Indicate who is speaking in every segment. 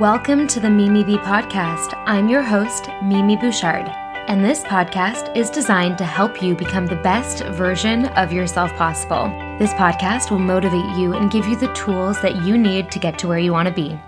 Speaker 1: Welcome to the Mimi Bee podcast. I'm your host, Mimi Bouchard, and this podcast is designed to help you become the best version of yourself possible. This podcast will motivate you and give you the tools that you need to get to where you want to be.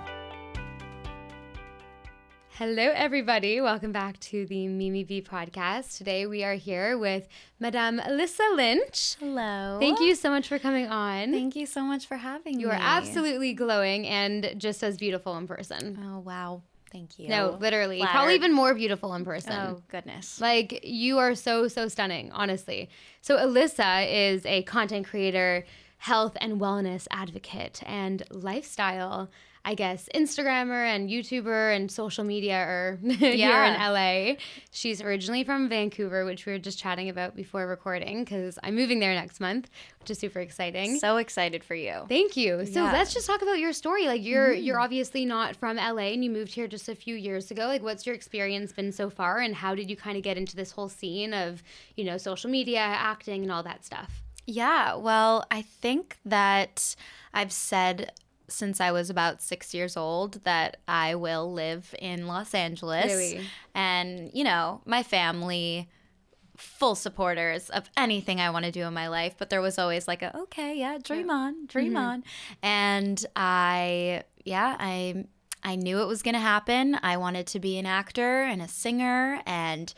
Speaker 1: Hello, everybody. Welcome back to the Mimi Bee podcast. Today we are here with Madame Alyssa Lynch.
Speaker 2: Hello.
Speaker 1: Thank you so much for coming on.
Speaker 2: Thank you so much for having
Speaker 1: you
Speaker 2: me.
Speaker 1: You are absolutely glowing and just as beautiful in person.
Speaker 2: Oh, wow. Thank you.
Speaker 1: No, literally. Flattered. Probably even more beautiful in person.
Speaker 2: Oh, goodness.
Speaker 1: Like, you are so, so stunning, honestly. So, Alyssa is a content creator, health and wellness advocate, and lifestyle I guess, Instagrammer and YouTuber and social media are yeah. here in LA. She's originally from Vancouver, which we were just chatting about before recording because I'm moving there next month, which is super exciting.
Speaker 2: So excited for you.
Speaker 1: Thank you. So yeah. let's just talk about your story. Like you're mm. you're obviously not from LA and you moved here just a few years ago. Like what's your experience been so far and how did you kind of get into this whole scene of, you know, social media, acting and all that stuff?
Speaker 2: Yeah, well, I think that I've said since I was about six years old that I will live in Los Angeles.
Speaker 1: Really?
Speaker 2: And, you know, my family, full supporters of anything I want to do in my life, but there was always like a, okay, yeah, dream yeah. on, dream mm-hmm. on. And I, yeah, I, I knew it was going to happen. I wanted to be an actor and a singer and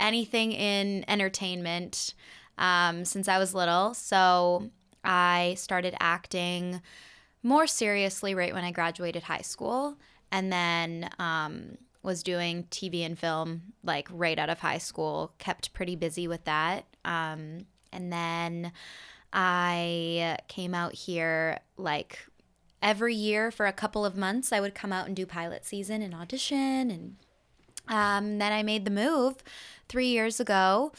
Speaker 2: anything in entertainment um, since I was little. So I started acting more seriously right when I graduated high school, and then um, was doing TV and film like right out of high school. Kept pretty busy with that, um, and then I came out here like every year for a couple of months. I would come out and do pilot season and audition, and um, then I made the move three years ago.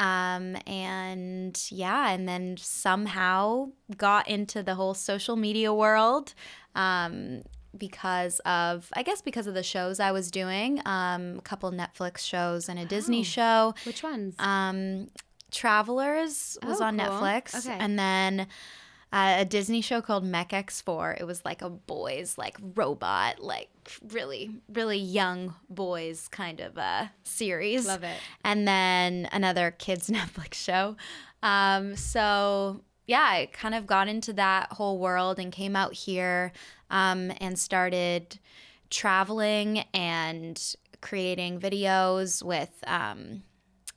Speaker 2: Um, and yeah, and then somehow got into the whole social media world. Um, because of I guess because of the shows I was doing, um, a couple Netflix shows and a Disney show.
Speaker 1: Which ones?
Speaker 2: Um, Travelers was
Speaker 1: oh,
Speaker 2: on
Speaker 1: cool.
Speaker 2: Netflix,
Speaker 1: okay.
Speaker 2: and then uh, a Disney show called Mech X4. It was like a boys like robot, like really really young boys kind of a series.
Speaker 1: Love it.
Speaker 2: And then another kids Netflix show. Um, so yeah, I kind of got into that whole world and came out here um, and started traveling and creating videos with um,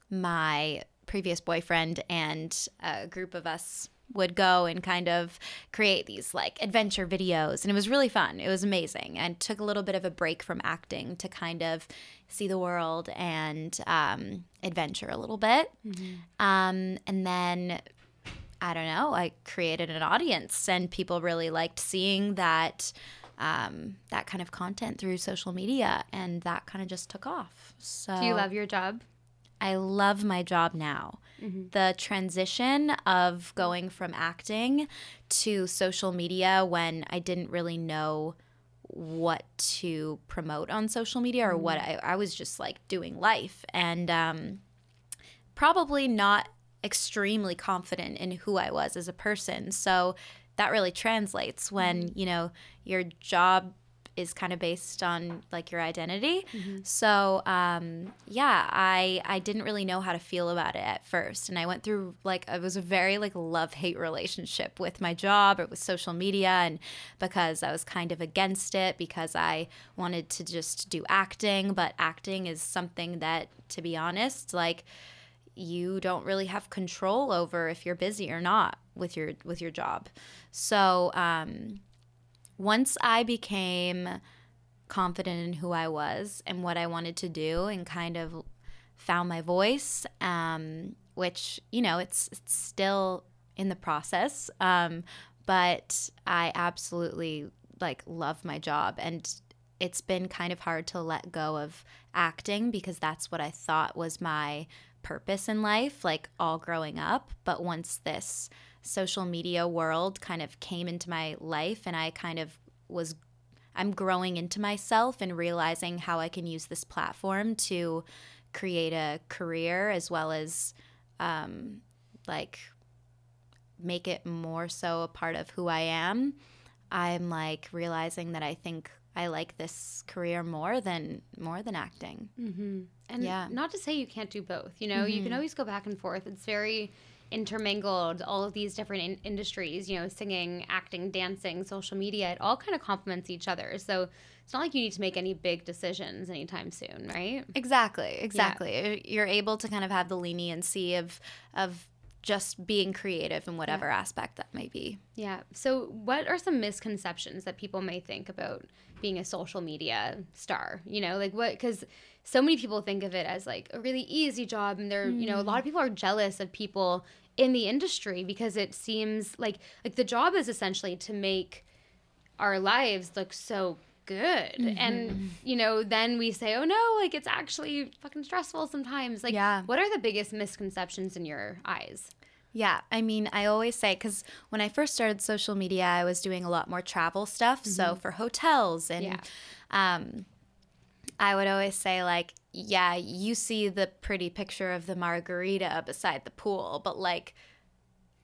Speaker 2: my previous boyfriend and a group of us would go and kind of create these like adventure videos and it was really fun. It was amazing. And took a little bit of a break from acting to kind of see the world and um, adventure a little bit. Mm-hmm. um, and then i don't know i created an audience and people really liked seeing that um, that kind of content through social media and that kind of just took off. So
Speaker 1: do you love your job
Speaker 2: I love my job now. Mm-hmm. The transition of going from acting to social media when I didn't really know what to promote on social media or what mm-hmm. I, I was just like doing life and um, probably not extremely confident in who I was as a person. So that really translates when, mm-hmm. you know, your job is kind of based on like your identity. Mm-hmm. So um, yeah, I I didn't really know how to feel about it at first, and I went through like it was a very like love hate relationship with my job or with social media, and because I was kind of against it because I wanted to just do acting, but acting is something that, to be honest, like you don't really have control over if you're busy or not with your with your job. So um, once I became confident in who I was and what I wanted to do and kind of found my voice, um, which, you know, it's, it's still in the process. Um, but I absolutely like love my job and it's been kind of hard to let go of acting because that's what I thought was my purpose in life, like all growing up. But once this social media world kind of came into my life and I kind of was I'm growing into myself and realizing how I can use this platform to create a career as well as um, like make it more so a part of who I am. I'm like realizing that I think I like this career more than more than acting.
Speaker 1: Mm-hmm. And
Speaker 2: Yeah.
Speaker 1: not to say you can't do both. You know, you can
Speaker 2: Mhm.
Speaker 1: always go back and forth. It's very intermingled. All of these different in- industries. You know, singing, acting, dancing, social media. It all kind of complements each other. So it's not like you need to make any big decisions anytime soon, right?
Speaker 2: Exactly, exactly. You're able to kind of have the leniency of of just being creative in whatever aspect that may be.
Speaker 1: Yeah. So, what are some misconceptions that people may think about being a social media star? You know, like what, because so many people think of it as like a really easy job. And they're, you know, a mm. lot of people are jealous of people in the industry because it seems like, like the job is essentially to make our lives look so good. And, you know, then we say, oh no, like it's actually fucking stressful sometimes. Like,
Speaker 2: Yeah.
Speaker 1: what are the biggest misconceptions in your eyes?
Speaker 2: Yeah, I mean, I always say because when I first started social media, I was doing a lot more travel stuff. So for hotels and,
Speaker 1: Yeah.
Speaker 2: um, I would always say like, yeah, you see the pretty picture of the margarita beside the pool, but like,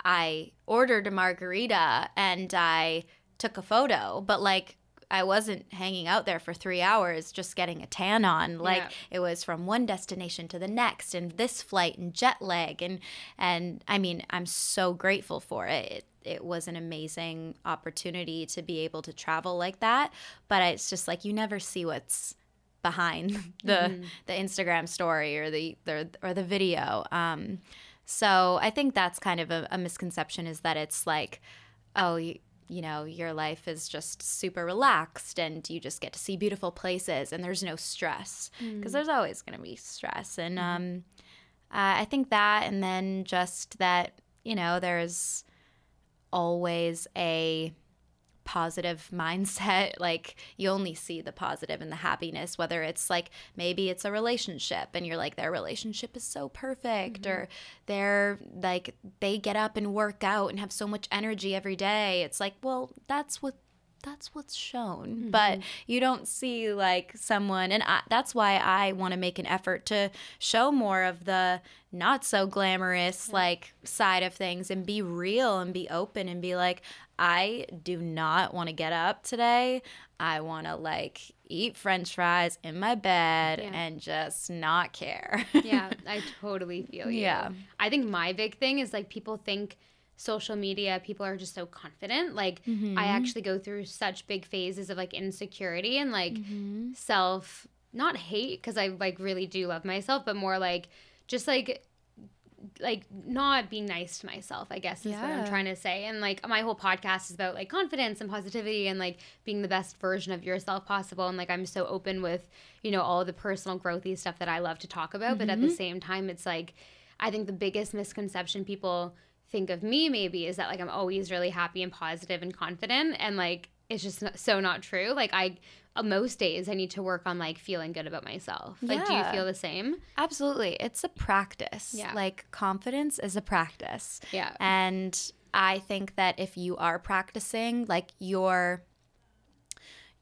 Speaker 2: I ordered a margarita and I took a photo, but like. I wasn't hanging out there for three hours just getting a tan on. Like
Speaker 1: Yeah.
Speaker 2: it was from one destination to the next and this flight and jet lag and and I mean I'm so grateful for it. It, it was an amazing opportunity to be able to travel like that, but it's just like you never see what's behind the the Instagram story or the, the or the video. Um so I think that's kind of a, a misconception is that it's like oh you, you know your life is just super relaxed and you just get to see beautiful places and there's no stress because there's always going to be stress. And um uh, I think that, and then just that, you know, there's always a positive mindset. Like, you only see the positive and the happiness, whether it's like maybe it's a relationship and you're like, their relationship is so perfect, mm-hmm. or they're like, they get up and work out and have so much energy every day. It's like, well, that's what that's what's shown but mm-hmm. you don't see like someone and I, that's why i want to make an effort to show more of the not so glamorous like side of things and be real and be open and be like i do not want to get up today i want to like eat french fries in my bed
Speaker 1: Yeah.
Speaker 2: and just not care
Speaker 1: yeah, I totally feel you.
Speaker 2: Yeah.
Speaker 1: I think my big thing is like people think social media people are just so confident. Like
Speaker 2: Mm-hmm.
Speaker 1: I actually go through such big phases of like insecurity and like
Speaker 2: Mm-hmm.
Speaker 1: self not hate because I like really do love myself, but more like just like like not being nice to myself, I guess is what I'm trying to say. And like my whole podcast is about like confidence and positivity and like being the best version of yourself possible. And like I'm so open with, you know, all the personal growthy stuff that I love to talk about. But at the mm-hmm. same time, it's like I think the biggest misconception people think of me maybe is that like I'm always really happy and positive and confident. And like it's just so not true. Like I Uh, most days I need to work on like feeling good about myself. Like do you feel the same?
Speaker 2: absolutely it's a practice
Speaker 1: Yeah.
Speaker 2: like confidence is a practice
Speaker 1: Yeah.
Speaker 2: And I think that if you are practicing, like you're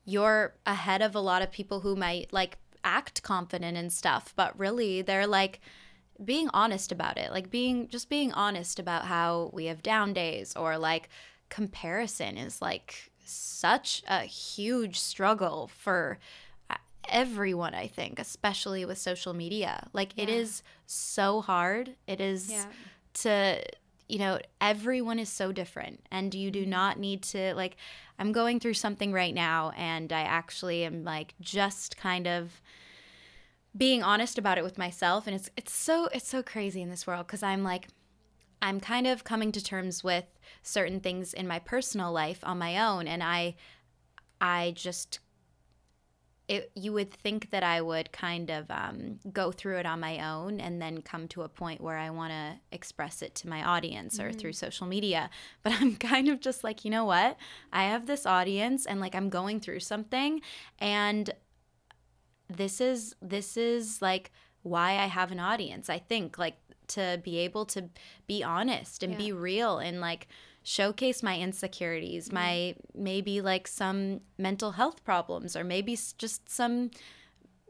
Speaker 2: you're ahead of a lot of people who might like act confident and stuff, but really they're like being honest about it. Like being just being honest about how we have down days or like comparison is like such a huge struggle for uh, everyone I think, especially with social media. Like it
Speaker 1: Yeah.
Speaker 2: is so hard. It is
Speaker 1: Yeah.
Speaker 2: to you know everyone is so different and you do not need to like i'm going through something right now and i actually am like just kind of being honest about it with myself and it's it's so it's so crazy in this world cuz i'm like i'm kind of coming to terms with certain things in my personal life on my own and i i just it, you would think that I would kind of um, go through it on my own and then come to a point where I want to express it to my audience or through social media. But I'm kind of just like, you know what? I have this audience and like I'm going through something and this is this is like why I have an audience. I think like to be able to be honest and be real and like showcase my insecurities, mm-hmm. my maybe like some mental health problems or maybe just some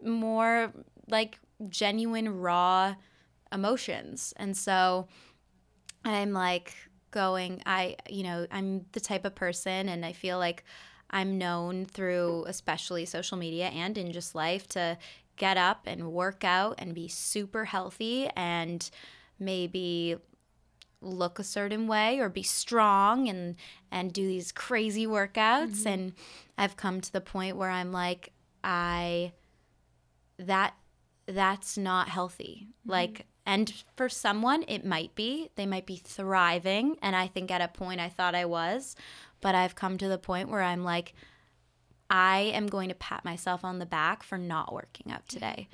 Speaker 2: more like genuine raw emotions. And so I'm like going I you know, I'm the type of person and I feel like I'm known through especially social media and in just life to get up and work out and be super healthy and maybe look a certain way or be strong and and do these crazy workouts mm-hmm. and I've come to the point where I'm like I that that's not healthy. Mm-hmm. Like and for someone it might be. They might be thriving and I think at a point I thought I was, but I've come to the point where I'm like I am going to pat myself on the back for not working out today.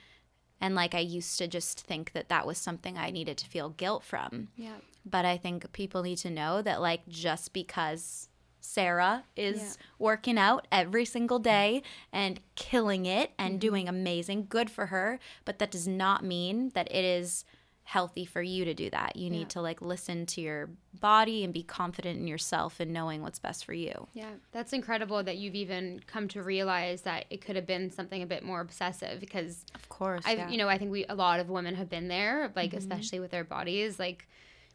Speaker 2: And like I used to just think that that was something I needed to feel guilt from.
Speaker 1: Yeah.
Speaker 2: But I think people need to know that like just because Sarah is yeah. working out every single day and killing it and mm-hmm. doing amazing, good for her, but that does not mean that it is healthy for you to do that. You need yeah. to like listen to your body and be confident in yourself and knowing what's best for you.
Speaker 1: Yeah, that's incredible that you've even come to realize that it could have been something a bit more obsessive because
Speaker 2: of course,
Speaker 1: I yeah. you know, I think we a lot of women have been there like mm-hmm. especially with their bodies like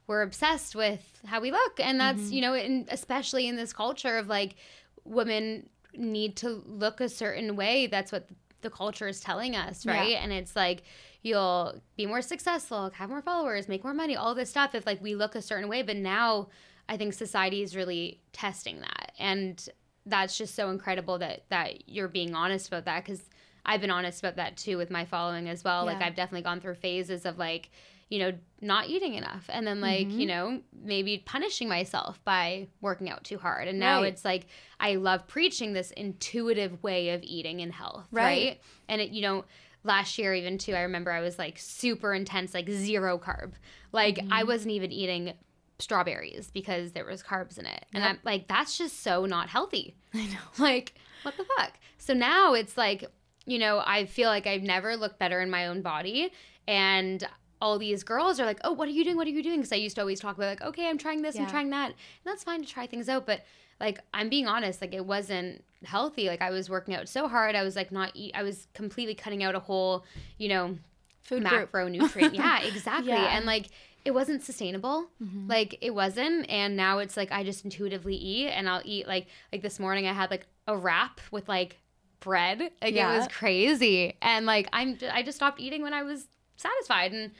Speaker 1: we're obsessed with how we look and that's, mm-hmm. you know, in, especially in this culture of like women need to look a certain way. That's what the culture is telling us, right? Yeah. And it's like you'll be more successful, have more followers, make more money, all this stuff if like we look a certain way. But now I think society is really testing that. And that's just so incredible that that you're being honest about that because I've been honest about that too with my following as well. Yeah. Like I've definitely gone through phases of like, you know, not eating enough and then like, mm-hmm. you know, maybe punishing myself by working out too hard. And now right. it's like I love preaching this intuitive way of eating and health, right? right? And it, you know, last year even too i remember i was like super intense like zero carb. Like mm-hmm. i wasn't even eating strawberries because there was carbs in it. And yep. i'm like that's just so not healthy.
Speaker 2: I know.
Speaker 1: Like what the fuck? So now it's like you know i feel like i've never looked better in my own body. And all these girls are like oh what are you doing? What are you doing? Because i used to always talk about like okay i'm trying this yeah. i'm trying that. And that's fine to try things out but like I'm being honest, like it wasn't healthy. Like I was working out so hard. I was like not eat I was completely cutting out a whole, you know,
Speaker 2: food
Speaker 1: macronutrient. yeah, exactly. Yeah. And like it wasn't sustainable. Mm-hmm. Like it wasn't. And now it's like I just intuitively eat and I'll eat like like this morning I had like a wrap with like bread. Like yeah. it was crazy. And like I'm I just stopped eating when I was satisfied and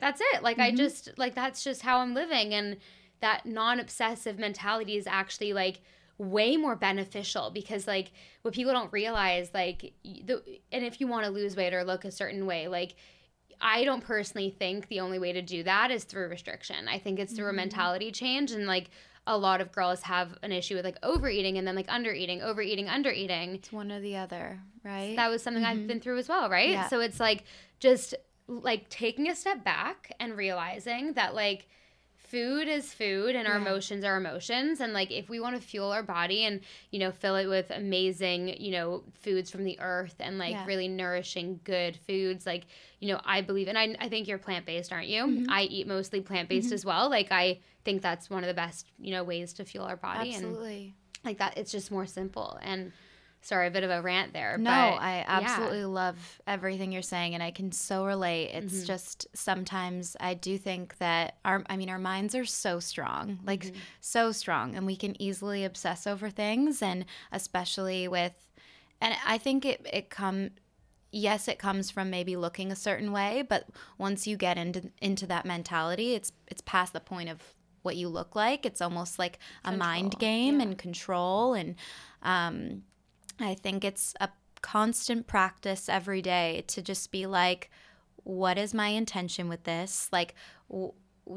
Speaker 1: that's it. Like mm-hmm. I just like that's just how I'm living and that non-obsessive mentality is actually like way more beneficial because like what people don't realize like the and if you want to lose weight or look a certain way like I don't personally think the only way to do that is through restriction. I think it's through mm-hmm. a mentality change and like a lot of girls have an issue with like overeating and then like undereating, overeating, undereating.
Speaker 2: It's one or the other, right?
Speaker 1: That was something mm-hmm. I've been through as well, right? Yeah. So it's like just like taking a step back and realizing that like food is food and our yeah. emotions are emotions and like if we want to fuel our body and you know fill it with amazing you know foods from the earth and like yeah. really nourishing good foods like you know i believe and i, I think you're plant-based aren't you mm-hmm. i eat mostly plant-based mm-hmm. as well like i think that's one of the best you know ways to fuel our body
Speaker 2: absolutely
Speaker 1: and like that it's just more simple and sorry, a bit of a rant there.
Speaker 2: No, I absolutely yeah. love everything you're saying, and I can so relate. It's mm-hmm. just sometimes I do think that our, I mean, our minds are so strong, like mm-hmm. so strong, and we can easily obsess over things, and especially with, and I think it it come. Yes, it comes from maybe looking a certain way, but once you get into into that mentality, it's it's past the point of what you look like. It's almost like a control. mind game yeah. and control and um, I think it's a constant practice every day to just be like, what is my intention with this? Like, w-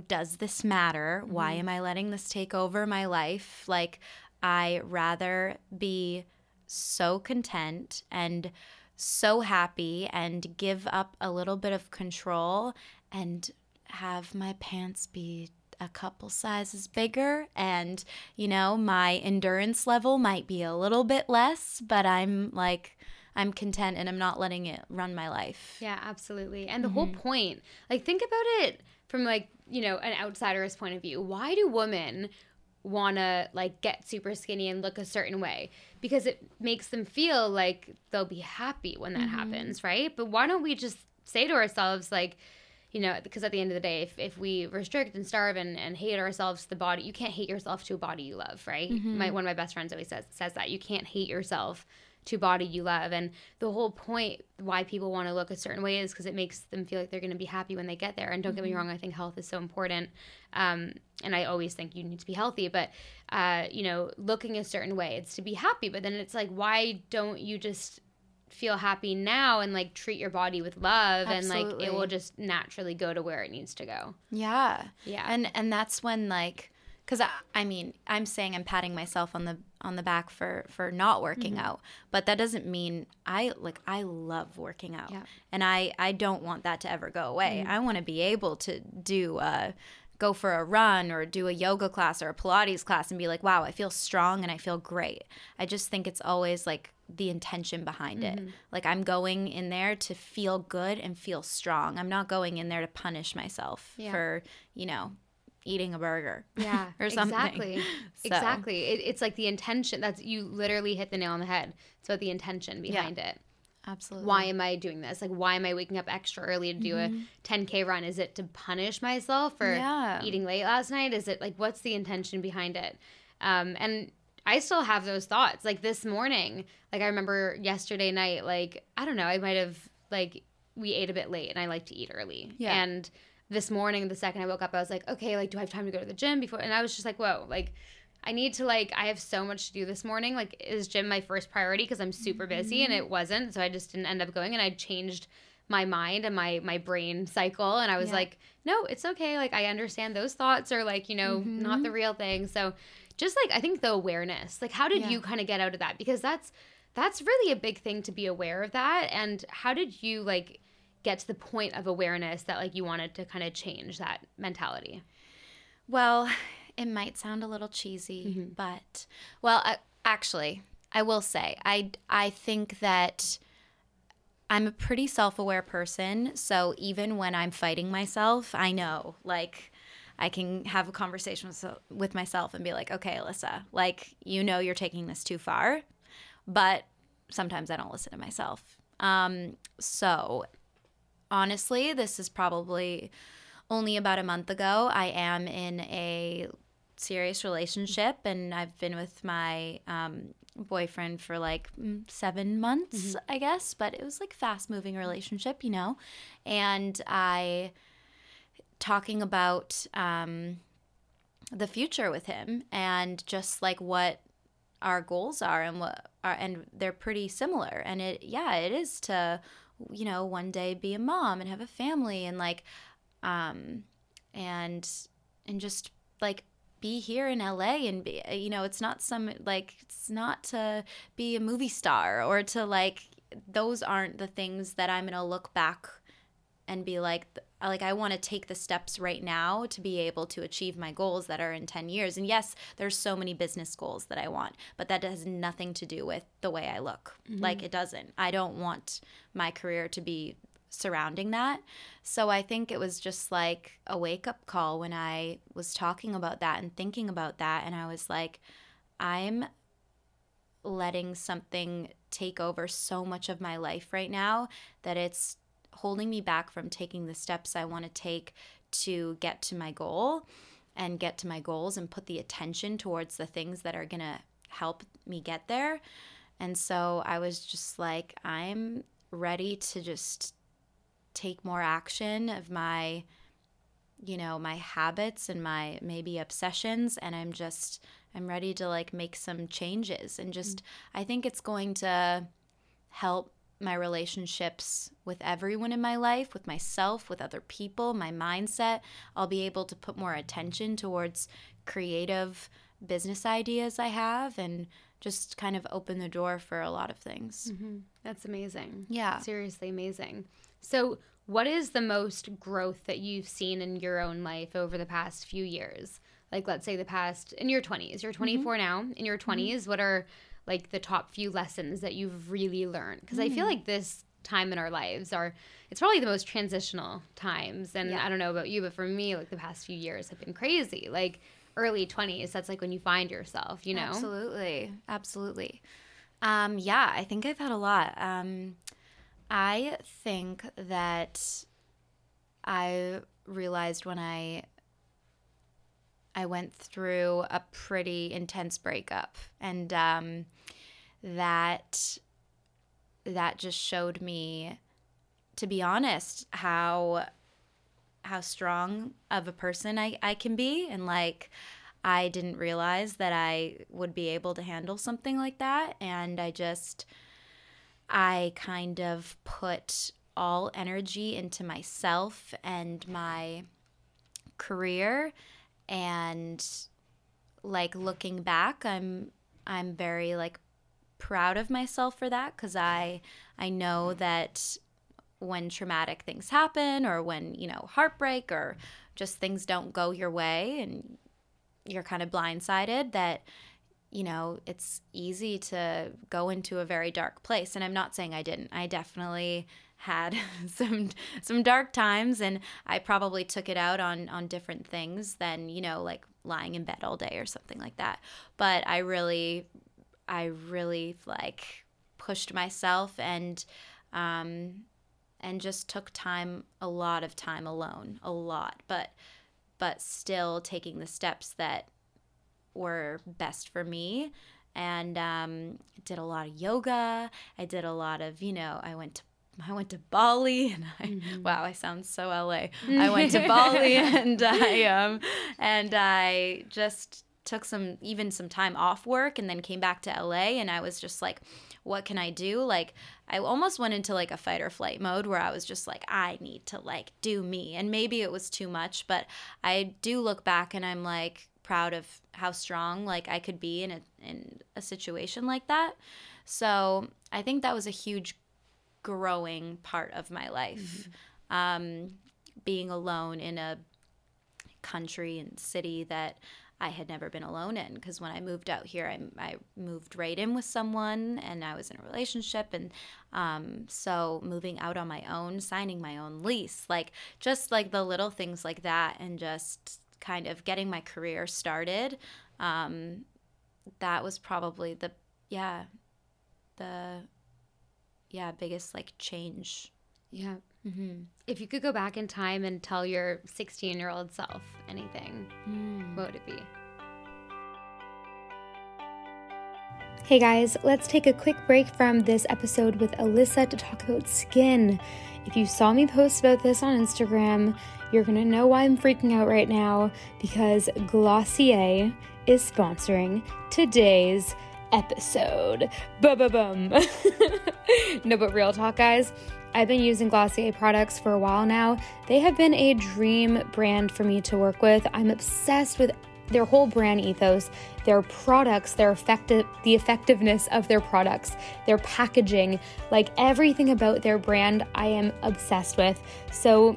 Speaker 2: does this matter? Mm-hmm. Why am I letting this take over my life? Like, I rather be so content and so happy and give up a little bit of control and have my pants be a couple sizes bigger and you know my endurance level might be a little bit less but i'm like i'm content and i'm not letting it run my life.
Speaker 1: Yeah absolutely. And the mm-hmm. whole point like think about it from like you know an outsider's point of view. Why do women want to like get super skinny and look a certain way? Because it makes them feel like they'll be happy when that mm-hmm. happens right? But why don't we just say to ourselves like you know, because at the end of the day, if, if we restrict and starve and, and hate ourselves to the body, you can't hate yourself to a body you love, right?
Speaker 2: Mm-hmm.
Speaker 1: My, one of my best friends always says, says that you can't hate yourself to body you love. And the whole point why people want to look a certain way is because it makes them feel like they're going to be happy when they get there. And don't get me wrong, I think health is so important. Um, and I always think you need to be healthy, but, uh, you know, looking a certain way, it's to be happy. But then it's like, why don't you just feel happy now and like treat your body with love and like it will just naturally go to where it needs to go.
Speaker 2: Yeah.
Speaker 1: Yeah.
Speaker 2: And and that's when like cuz I, I mean, I'm saying I'm patting myself on the on the back for for not working
Speaker 1: Mm-hmm.
Speaker 2: out, but that doesn't mean I like I love working out.
Speaker 1: Yeah. Mm-hmm.
Speaker 2: And I I don't want that to ever go away. I want to be able to do uh go for a run or do a yoga class or a pilates class and be like, "Wow, I feel strong and I feel great." I just think it's always like the intention behind
Speaker 1: Mm-hmm.
Speaker 2: it. Like I'm going in there to feel good and feel strong. I'm not going in there to punish myself
Speaker 1: Yeah.
Speaker 2: for, you know, eating a burger.
Speaker 1: Yeah,
Speaker 2: or something.
Speaker 1: Exactly.
Speaker 2: So-
Speaker 1: Exactly. It, it's like the intention. That's you literally hit the nail on the head. It's about the intention behind it.
Speaker 2: Absolutely.
Speaker 1: Why am I doing this? Like, why am I waking up extra early to do a 10K run? Is it to punish myself for
Speaker 2: Mm-hmm. Yeah.
Speaker 1: eating late last night? Is it like, what's the intention behind it? Um, and I still have those thoughts. Like this morning, like I remember yesterday night, like, I don't know, I might have, like, we ate a bit late and I like to eat early.
Speaker 2: Yeah.
Speaker 1: And this morning, the second I woke up, I was like, okay, like, do I have time to go to the gym before? And I was just like, whoa, like, I need to like I have so much to do this morning. Like is gym my first priority because I'm super busy and it mm-hmm. wasn't. So I just didn't end up going and I changed my mind and my my brain cycle and I was
Speaker 2: Yeah.
Speaker 1: like, no, it's okay. Like I understand those thoughts are like, you know, not the mm-hmm. real thing. So just like I think the awareness. Like how did
Speaker 2: Yeah.
Speaker 1: you kind of get out of that? Because that's that's really a big thing to be aware of that and how did you like get to the point of awareness that like you wanted to kind of change that mentality?
Speaker 2: Well, it might sound a little cheesy,
Speaker 1: Mm-hmm.
Speaker 2: but well, I, actually, I will say I I think that I'm a pretty self-aware person, so even when I'm fighting myself, I know like I can have a conversation with, with myself and be like, "Okay, Alyssa, like you know you're taking this too far." But sometimes I don't listen to myself. Um so honestly, this is probably only about a month ago. I am in a serious relationship, and I've been with my um, boyfriend for like mm, seven months, I guess. But it was like fast moving relationship, you know. And I talking about um, the future with him and just like what our goals are and what are and they're pretty similar and it yeah it is to you know one day be a mom and have a family and like um and and just like be here in LA and be uh, you know it's not some like it's not to be a movie star or to like those aren't the things that I'm going to look back and be like like I want to take the steps right now to be able to achieve my goals that are in 10 years. And yes, there's so many business goals that I want, but that has nothing to do with the way I look. Mm-hmm. Like it doesn't. I don't want my career to be surrounding that. So I think it was just like a wake up call when I was talking about that and thinking about that and I was like I'm letting something take over so much of my life right now that it's holding me back from taking the steps I want to take to get to my goal and get to my goals and put the attention towards the things that are going to help me get there. And so I was just like, I'm ready to just take more action of my you know my habits and my maybe obsessions and i'm just i'm ready to like make some changes. And just mm. i think it's going to help my relationships with everyone in my life with myself with other people my mindset. I'll be able to put more attention towards creative business ideas i have and just kind of open the door for a lot of things mm-hmm.
Speaker 1: That's amazing.
Speaker 2: Yeah.
Speaker 1: Seriously amazing. So, what is the most growth that you've seen in your own life over the past few years? Like, let's say the past, in your 20s, you're mm-hmm. 24 now, in your mm-hmm. 20s, what are like the top few lessons that you've really learned? Because I feel like this time in our lives are, it's probably the most transitional times. And
Speaker 2: Yeah.
Speaker 1: I don't know about you, but for me, like the past few years have been crazy. Like, early 20s, that's like when you find yourself, you know?
Speaker 2: Absolutely. Absolutely. Um, yeah, I think I've had a lot. Um, I think that I realized when I I went through a pretty intense breakup, and um, that that just showed me, to be honest, how how strong of a person I, I can be, and like I didn't realize that I would be able to handle something like that, and I just I kind of put all energy into myself and my career. And like looking back i'm i'm very like proud of myself for that cuz i i know that when traumatic things happen or when you know heartbreak or just things don't go your way and you're kind of blindsided that you know it's easy to go into a very dark place and i'm not saying i didn't i definitely had some some dark times and I probably took it out on on different things than, you know, like lying in bed all day or something like that. But I really I really like pushed myself and um and just took time a lot of time alone, a lot, but but still taking the steps that were best for me and um, did a lot of yoga. I did a lot of, you know, I went to I went to Bali and I mm-hmm. wow I sound so LA. I went to Bali and I um and I just took some even some time off work and then came back to LA and I was just like what can I do? Like I almost went into like a fight or flight mode where I was just like I need to like do me. And maybe it was too much, but I do look back and I'm like proud of how strong like I could be in a in a situation like that. So, I think that was a huge growing part of my life. Mm-hmm. Um, being alone in a country and city that I had never been alone in. Because when I moved out here, I, I moved right in with someone and I was in a relationship. And um, so moving out on my own, signing my own lease, like just like the little things like that, and just kind of getting my career started. Um, that was probably the, yeah, the yeah biggest like change
Speaker 1: yeah mm-hmm. if you could go back in time and tell your 16 year old self anything mm. what would it be Hey guys, let's take a quick break from this episode with Alyssa to talk about skin. If you saw me post about this on Instagram, you're gonna know why I'm freaking out right now because Glossier is sponsoring today's episode. Ba ba bum. no, but real talk, guys. I've been using Glossier products for a while now. They have been a dream brand for me to work with. I'm obsessed with their whole brand ethos, their products, their effective the effectiveness of their products, their packaging, like everything about their brand I am obsessed with. So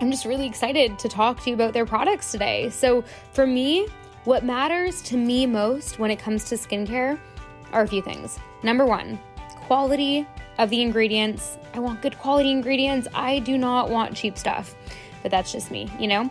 Speaker 1: I'm just really excited to talk to you about their products today. So for me, what matters to me most when it comes to skincare are a few things. Number one, quality of the ingredients. I want good quality ingredients. I do not want cheap stuff, but that's just me, you know?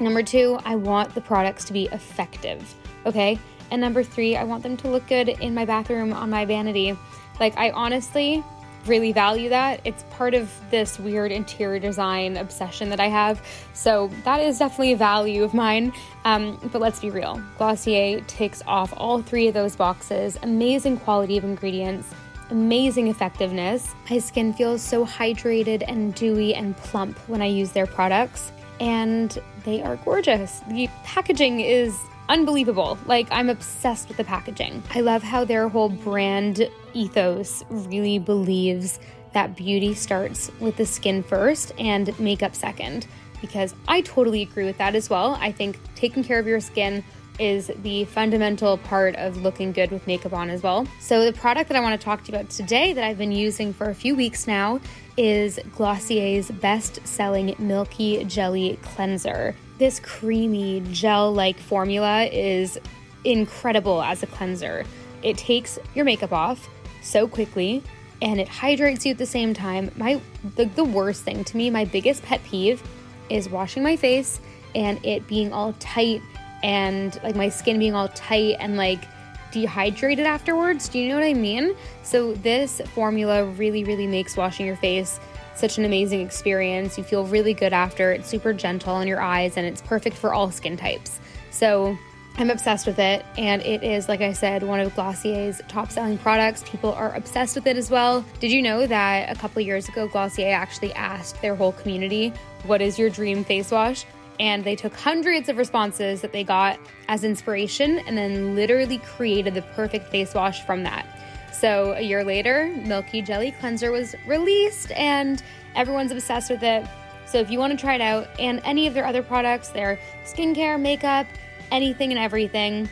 Speaker 1: Number two, I want the products to be effective, okay? And number three, I want them to look good in my bathroom on my vanity. Like, I honestly really value that. It's part of this weird interior design obsession that I have. So that is definitely a value of mine. Um, but let's be real Glossier takes off all three of those boxes amazing quality of ingredients. Amazing effectiveness. My skin feels so hydrated and dewy and plump when I use their products, and they are gorgeous. The packaging is unbelievable. Like, I'm obsessed with the packaging. I love how their whole brand ethos really believes that beauty starts with the skin first and makeup second, because I totally agree with that as well. I think taking care of your skin is the fundamental part of looking good with makeup on as well. So, the product that I want to talk to you about today that I've been using for a few weeks now is Glossier's best selling Milky Jelly Cleanser. This creamy gel like formula is incredible as a cleanser. It takes your makeup off so quickly and it hydrates you at the same time. My the, the worst thing to me, my biggest pet peeve is washing my face and it being all tight and like my skin being all tight and like dehydrated afterwards. Do you know what I mean? So this formula really really makes washing your face such an amazing experience. You feel really good after. It's super gentle on your eyes and it's perfect for all skin types. So I'm obsessed with it, and it is, like I said, one of Glossier's top selling products. People are obsessed with it as well. Did you know that a couple years ago, Glossier actually asked their whole community, What is your dream face wash? And they took hundreds of responses that they got as inspiration and then literally created the perfect face wash from that. So a year later, Milky Jelly Cleanser was released, and everyone's obsessed with it. So if you want to try it out and any of their other products, their skincare, makeup, anything and everything,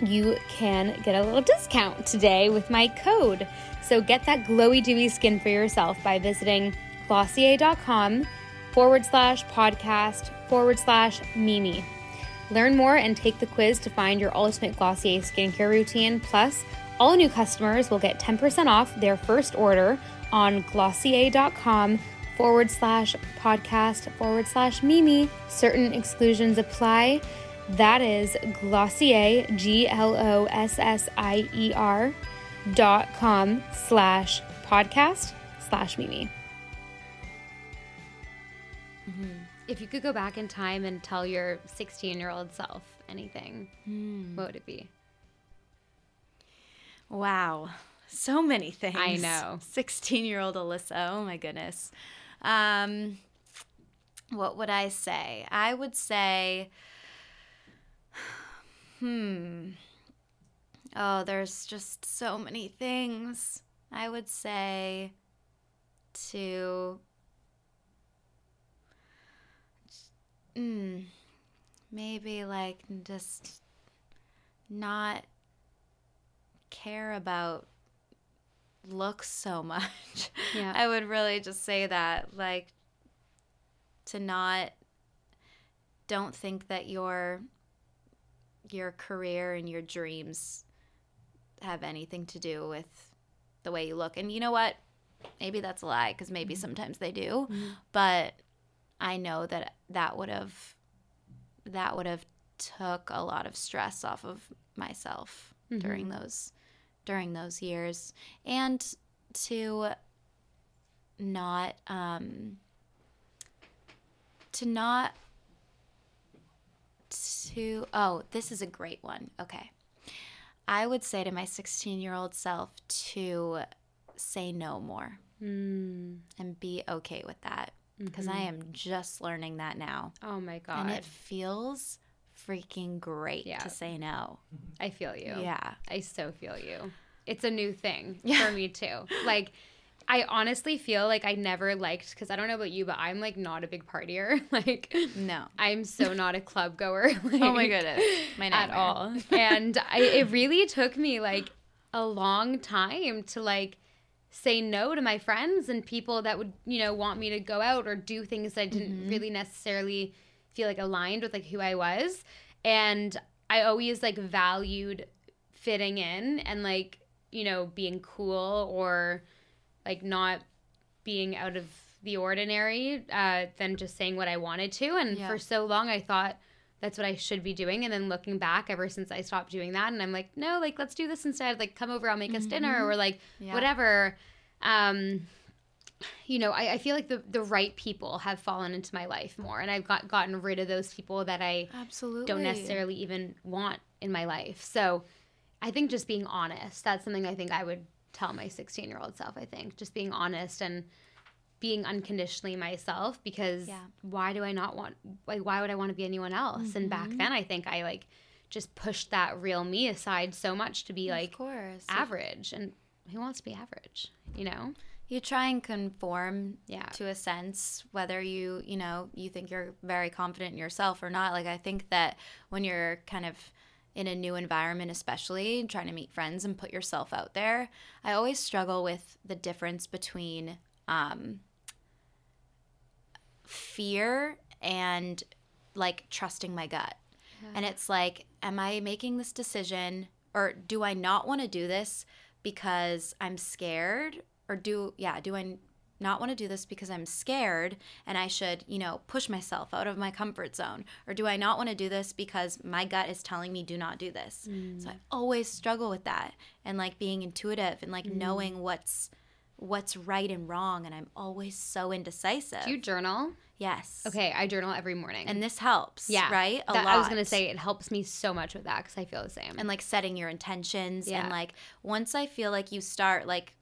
Speaker 1: you can get a little discount today with my code. So get that glowy, dewy skin for yourself by visiting glossier.com forward slash podcast forward slash Mimi. Learn more and take the quiz to find your ultimate Glossier skincare routine. Plus, all new customers will get 10% off their first order on glossier.com forward slash podcast forward slash Mimi. Certain exclusions apply. That is Glossier, G L O S S I E R dot com slash podcast slash Mimi. If you could go back in time and tell your 16 year old self anything, mm. what would it be?
Speaker 2: Wow. So many things.
Speaker 1: I know.
Speaker 2: 16 year old Alyssa. Oh my goodness. Um, what would I say? I would say Hmm. Oh, there's just so many things. I would say to mm, maybe like just not care about looks so much. Yeah. I would really just say that like to not don't think that you're your career and your dreams have anything to do with the way you look. And you know what? Maybe that's a lie because maybe mm-hmm. sometimes they do. Mm-hmm. But I know that that would have that would have took a lot of stress off of myself mm-hmm. during those during those years and to not um to not to, oh, this is a great one. Okay. I would say to my 16 year old self to say no more mm. and be okay with that because mm-hmm. I am just learning that now.
Speaker 1: Oh my God.
Speaker 2: And it feels freaking great yeah. to say no.
Speaker 1: I feel you.
Speaker 2: Yeah.
Speaker 1: I so feel you. It's a new thing yeah. for me too. Like, I honestly feel like I never liked because I don't know about you, but I'm like not a big partier. like
Speaker 2: no,
Speaker 1: I'm so not a club goer. Like,
Speaker 2: oh my goodness,
Speaker 1: my at all. and I, it really took me like a long time to like say no to my friends and people that would you know want me to go out or do things that I didn't mm-hmm. really necessarily feel like aligned with like who I was. And I always like valued fitting in and like you know being cool or like not being out of the ordinary uh, than just saying what I wanted to. And yeah. for so long, I thought that's what I should be doing. And then looking back, ever since I stopped doing that, and I'm like, no, like let's do this instead. Like come over, I'll make mm-hmm. us dinner, or like yeah. whatever. Um, you know, I, I feel like the the right people have fallen into my life more, and I've got gotten rid of those people that I
Speaker 2: absolutely
Speaker 1: don't necessarily even want in my life. So, I think just being honest, that's something I think I would tell my 16 year old self, I think. Just being honest and being unconditionally myself because yeah. why do I not want, like, why would I want to be anyone else? Mm-hmm. And back mm-hmm. then, I think I like just pushed that real me aside so much to be like average. And who wants to be average, you know?
Speaker 2: You try and conform yeah. to a sense, whether you, you know, you think you're very confident in yourself or not. Like, I think that when you're kind of in a new environment, especially trying to meet friends and put yourself out there, I always struggle with the difference between um, fear and like trusting my gut. Yeah. And it's like, am I making this decision or do I not want to do this because I'm scared? Or do, yeah, do I not want to do this because I'm scared and I should, you know, push myself out of my comfort zone? Or do I not want to do this because my gut is telling me do not do this? Mm. So I always struggle with that and like being intuitive and like mm. knowing what's what's right and wrong and I'm always so indecisive.
Speaker 1: Do you journal?
Speaker 2: yes.
Speaker 1: Okay, I journal every morning.
Speaker 2: And this helps,
Speaker 1: yeah,
Speaker 2: right? A
Speaker 1: That-
Speaker 2: lot.
Speaker 1: I was gonna say it helps me so much with that because I feel the same.
Speaker 2: and like setting your intentions
Speaker 1: Yeah.
Speaker 2: and like once I feel like you start like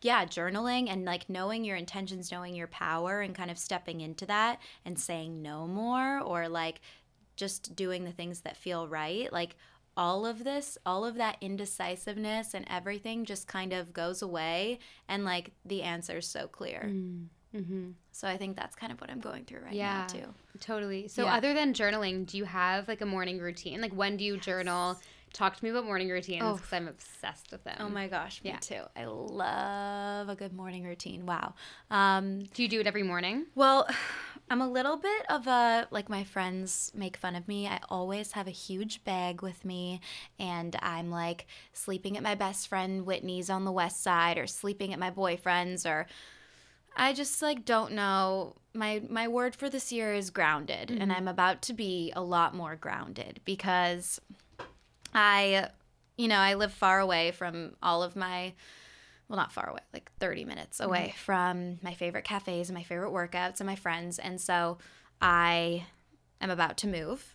Speaker 2: yeah, journaling and like knowing your intentions, knowing your power and kind of stepping into that and saying no more or like just doing the things that feel right. Like all of this, all of that indecisiveness and everything just kind of goes away and like the answer is so clear.
Speaker 1: mm-hmm.
Speaker 2: So I think that's kind of what I'm going through right
Speaker 1: Yeah.
Speaker 2: now too.
Speaker 1: Totally. So
Speaker 2: Yeah.
Speaker 1: other than journaling, do you have like a morning routine? Like when do you journal? Talk to me about morning routines
Speaker 2: Oh.
Speaker 1: because I'm obsessed with them.
Speaker 2: Oh my gosh, me
Speaker 1: Yeah.
Speaker 2: too. I love a good morning routine. Wow. Um,
Speaker 1: Do you do it every morning?
Speaker 2: Well, I'm a little bit of a like my friends make fun of me. I always have a huge bag with me and I'm like sleeping at my best friend Whitney's on the west side or sleeping at my boyfriend's or I just like don't know. My my word for this year is grounded and I'm about to be a lot more grounded because I you know, I live far away from all of my well, not far away, like 30 minutes mm-hmm. away from my favorite cafes and my favorite workouts and my friends. And so I am about to move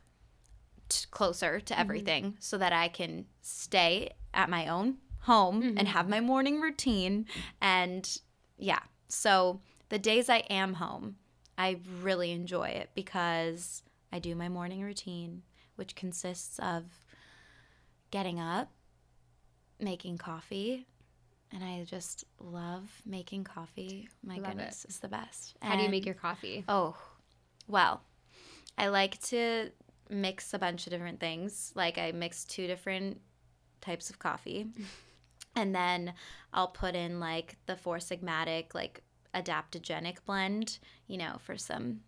Speaker 2: t- closer to mm-hmm. everything so that I can stay at my own home and mm-hmm. have my morning routine. And yeah, so the days I am home, I really enjoy it because I do my morning routine, which consists of getting up, making coffee, and I just love making coffee. My
Speaker 1: Love it.
Speaker 2: goodness, it's the best.
Speaker 1: How do you make your coffee?
Speaker 2: Oh, well, I like to mix a bunch of different things. Like I mix two different types of coffee, and then I'll put in like the Four Sigmatic like adaptogenic blend, you know, for some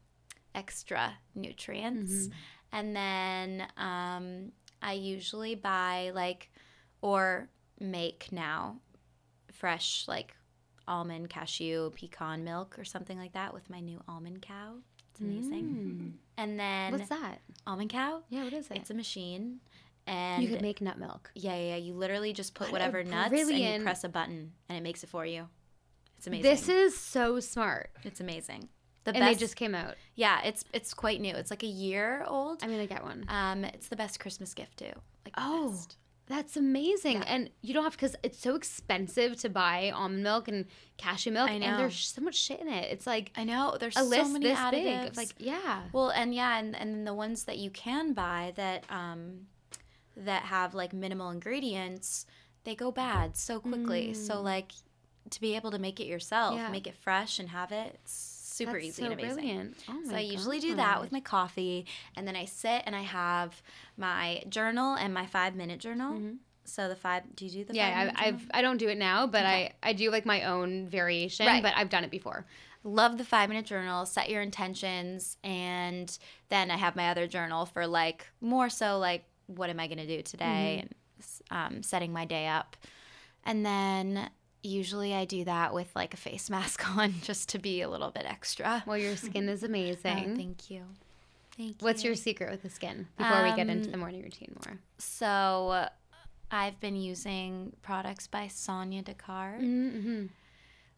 Speaker 2: extra nutrients. And then um, I usually buy like or make now fresh like almond, cashew, pecan milk or something like that with my new almond cow. It's amazing. Mm. And then
Speaker 1: What's that?
Speaker 2: almond cow?
Speaker 1: Yeah, what is it?
Speaker 2: It's a machine. And
Speaker 1: you could make nut milk.
Speaker 2: yeah, yeah, yeah, you literally just put
Speaker 1: What
Speaker 2: whatever nuts and you press a button and it makes it for you. It's amazing.
Speaker 1: This is so smart.
Speaker 2: it's amazing. The
Speaker 1: And
Speaker 2: best
Speaker 1: they just came out.
Speaker 2: Yeah, it's it's quite new. It's like a year old.
Speaker 1: I'm gonna get one.
Speaker 2: Um it's the best Christmas gift too. Like
Speaker 1: Oh,
Speaker 2: best.
Speaker 1: that's amazing.
Speaker 2: Yeah.
Speaker 1: And you don't have because it's so expensive to buy almond milk and cashew milk,
Speaker 2: I
Speaker 1: and there's so much shit in it. It's like
Speaker 2: I know there's
Speaker 1: a
Speaker 2: so
Speaker 1: list
Speaker 2: many
Speaker 1: this
Speaker 2: additives.
Speaker 1: big. Like, yeah,
Speaker 2: Well, and yeah, and and the ones that you can buy that um that have like minimal ingredients, they go bad so quickly. So like to be able to make it yourself,
Speaker 1: Mm. Yeah.
Speaker 2: make it fresh and have it, it's super
Speaker 1: that's
Speaker 2: easy
Speaker 1: so
Speaker 2: and amazing.
Speaker 1: brilliant. Oh
Speaker 2: So I usually do that with my coffee, and then I sit and I have my journal and my five minute journal. So the five, do you do the
Speaker 1: Mm-hmm. Yeah,
Speaker 2: five
Speaker 1: I've, I don't do it now, but I I do like my own variation.
Speaker 2: Right.
Speaker 1: But I've done it before.
Speaker 2: love the five minute journal set your intentions and then i have my other journal for like more so like what am i going to do today and um, setting my day up and then usually i do that with like a face mask on just to be a little bit extra
Speaker 1: Well, your skin is
Speaker 2: Oh,
Speaker 1: amazing.
Speaker 2: thank you thank you.
Speaker 1: What's your secret with the skin? Before we get into
Speaker 2: Um,
Speaker 1: the morning routine more.
Speaker 2: so i've been using products by Sonya Dakar.
Speaker 1: Mm-hmm.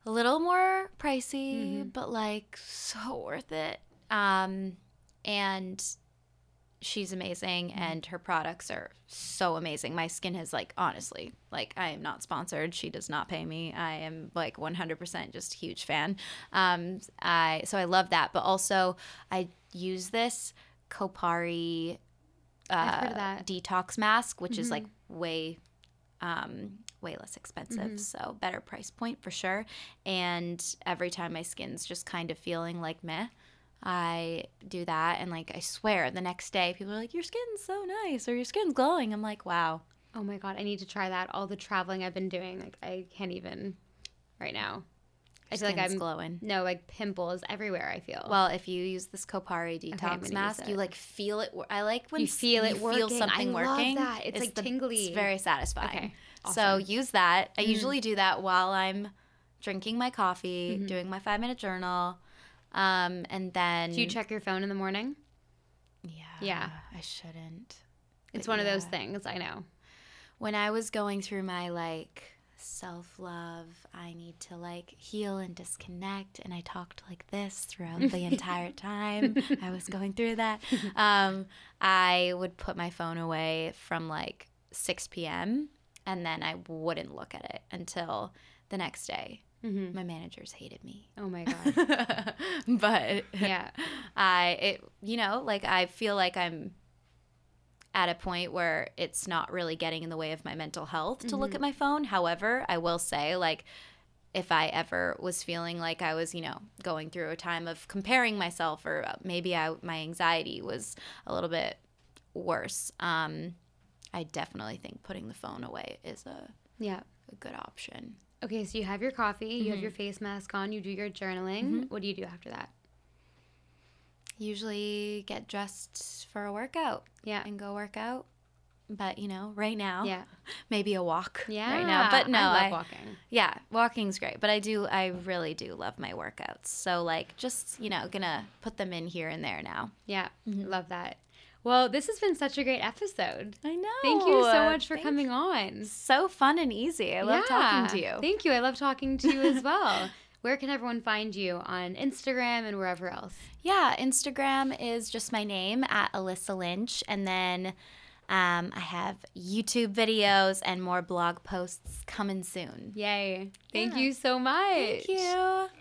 Speaker 2: a little more pricey, but like so worth it. Um, and she's amazing, and her products are so amazing. My skin has like honestly, like I am not sponsored. She does not pay me. I am like 100% just a huge fan. Um, I so I love that, but also I use this Kopari uh, detox mask, which is like way um, way less expensive. So better price point for sure. And every time my skin's just kind of feeling like meh, I do that. And like, I swear the next day people are like, your skin's so nice or your skin's glowing. I'm like, wow.
Speaker 1: Oh my god, I need to try that. All the traveling I've been doing, like I can't even right now. I feel like I'm
Speaker 2: glowing.
Speaker 1: no like pimples everywhere. I feel.
Speaker 2: Well, if you use this Kopari detox
Speaker 1: gonna
Speaker 2: mask, you like feel it. I like when
Speaker 1: You feel it
Speaker 2: you
Speaker 1: working.
Speaker 2: Feel something
Speaker 1: I love
Speaker 2: working.
Speaker 1: that. It's, like,
Speaker 2: the-
Speaker 1: tingly.
Speaker 2: It's very satisfying.
Speaker 1: Okay, Awesome.
Speaker 2: So use that. I
Speaker 1: Mhm.
Speaker 2: usually do that while I'm drinking my coffee,
Speaker 1: Mhm.
Speaker 2: doing my five minute journal, um, and then
Speaker 1: Do you check your phone in the morning?
Speaker 2: Yeah,
Speaker 1: Yeah.
Speaker 2: I shouldn't.
Speaker 1: It's one of those things. I know.
Speaker 2: When I was going through my like self love. I need to like heal and disconnect. And I talked like this throughout the entire time I was going through that. Um, I would put my phone away from like 6 p.m. and then I wouldn't look at it until the next day.
Speaker 1: Mm-hmm.
Speaker 2: My managers hated me.
Speaker 1: Oh my god.
Speaker 2: but
Speaker 1: Yeah.
Speaker 2: I it you know, like I feel like I'm at a point where it's not really getting in the way of my mental health to look at my phone. However, I will say like if I ever was feeling like I was, you know, going through a time of comparing myself or uh, maybe I my anxiety was a little bit worse, um I definitely think putting the phone away is a,
Speaker 1: Yeah.
Speaker 2: a good option.
Speaker 1: Okay, so you have your coffee, you have your mm-hmm. face mask on, you do your journaling. Mm-hmm. What do you do after that?
Speaker 2: Usually get dressed for a workout
Speaker 1: Yeah.
Speaker 2: and go work out. But, you know, right now,
Speaker 1: Yeah.
Speaker 2: maybe a walk
Speaker 1: Yeah.
Speaker 2: right now. But no,
Speaker 1: I love
Speaker 2: I,
Speaker 1: walking.
Speaker 2: yeah, walking's great. But I do, I really do love my workouts. So like, just you know, gonna put them in here and there now.
Speaker 1: Yeah. Mm-hmm. Love that. Well, this has been such a great episode.
Speaker 2: I know.
Speaker 1: Thank you so much for
Speaker 2: Thank-
Speaker 1: coming on.
Speaker 2: So fun and easy. I love talking to you.
Speaker 1: Thank you. I love talking to you as well. Where can everyone find you on Instagram and wherever else?
Speaker 2: yeah, Instagram is just my name at Alyssa Lynch, and then um, I have YouTube videos and more blog posts coming soon.
Speaker 1: Yay. Thank
Speaker 2: Yeah.
Speaker 1: you so much.
Speaker 2: Thank you.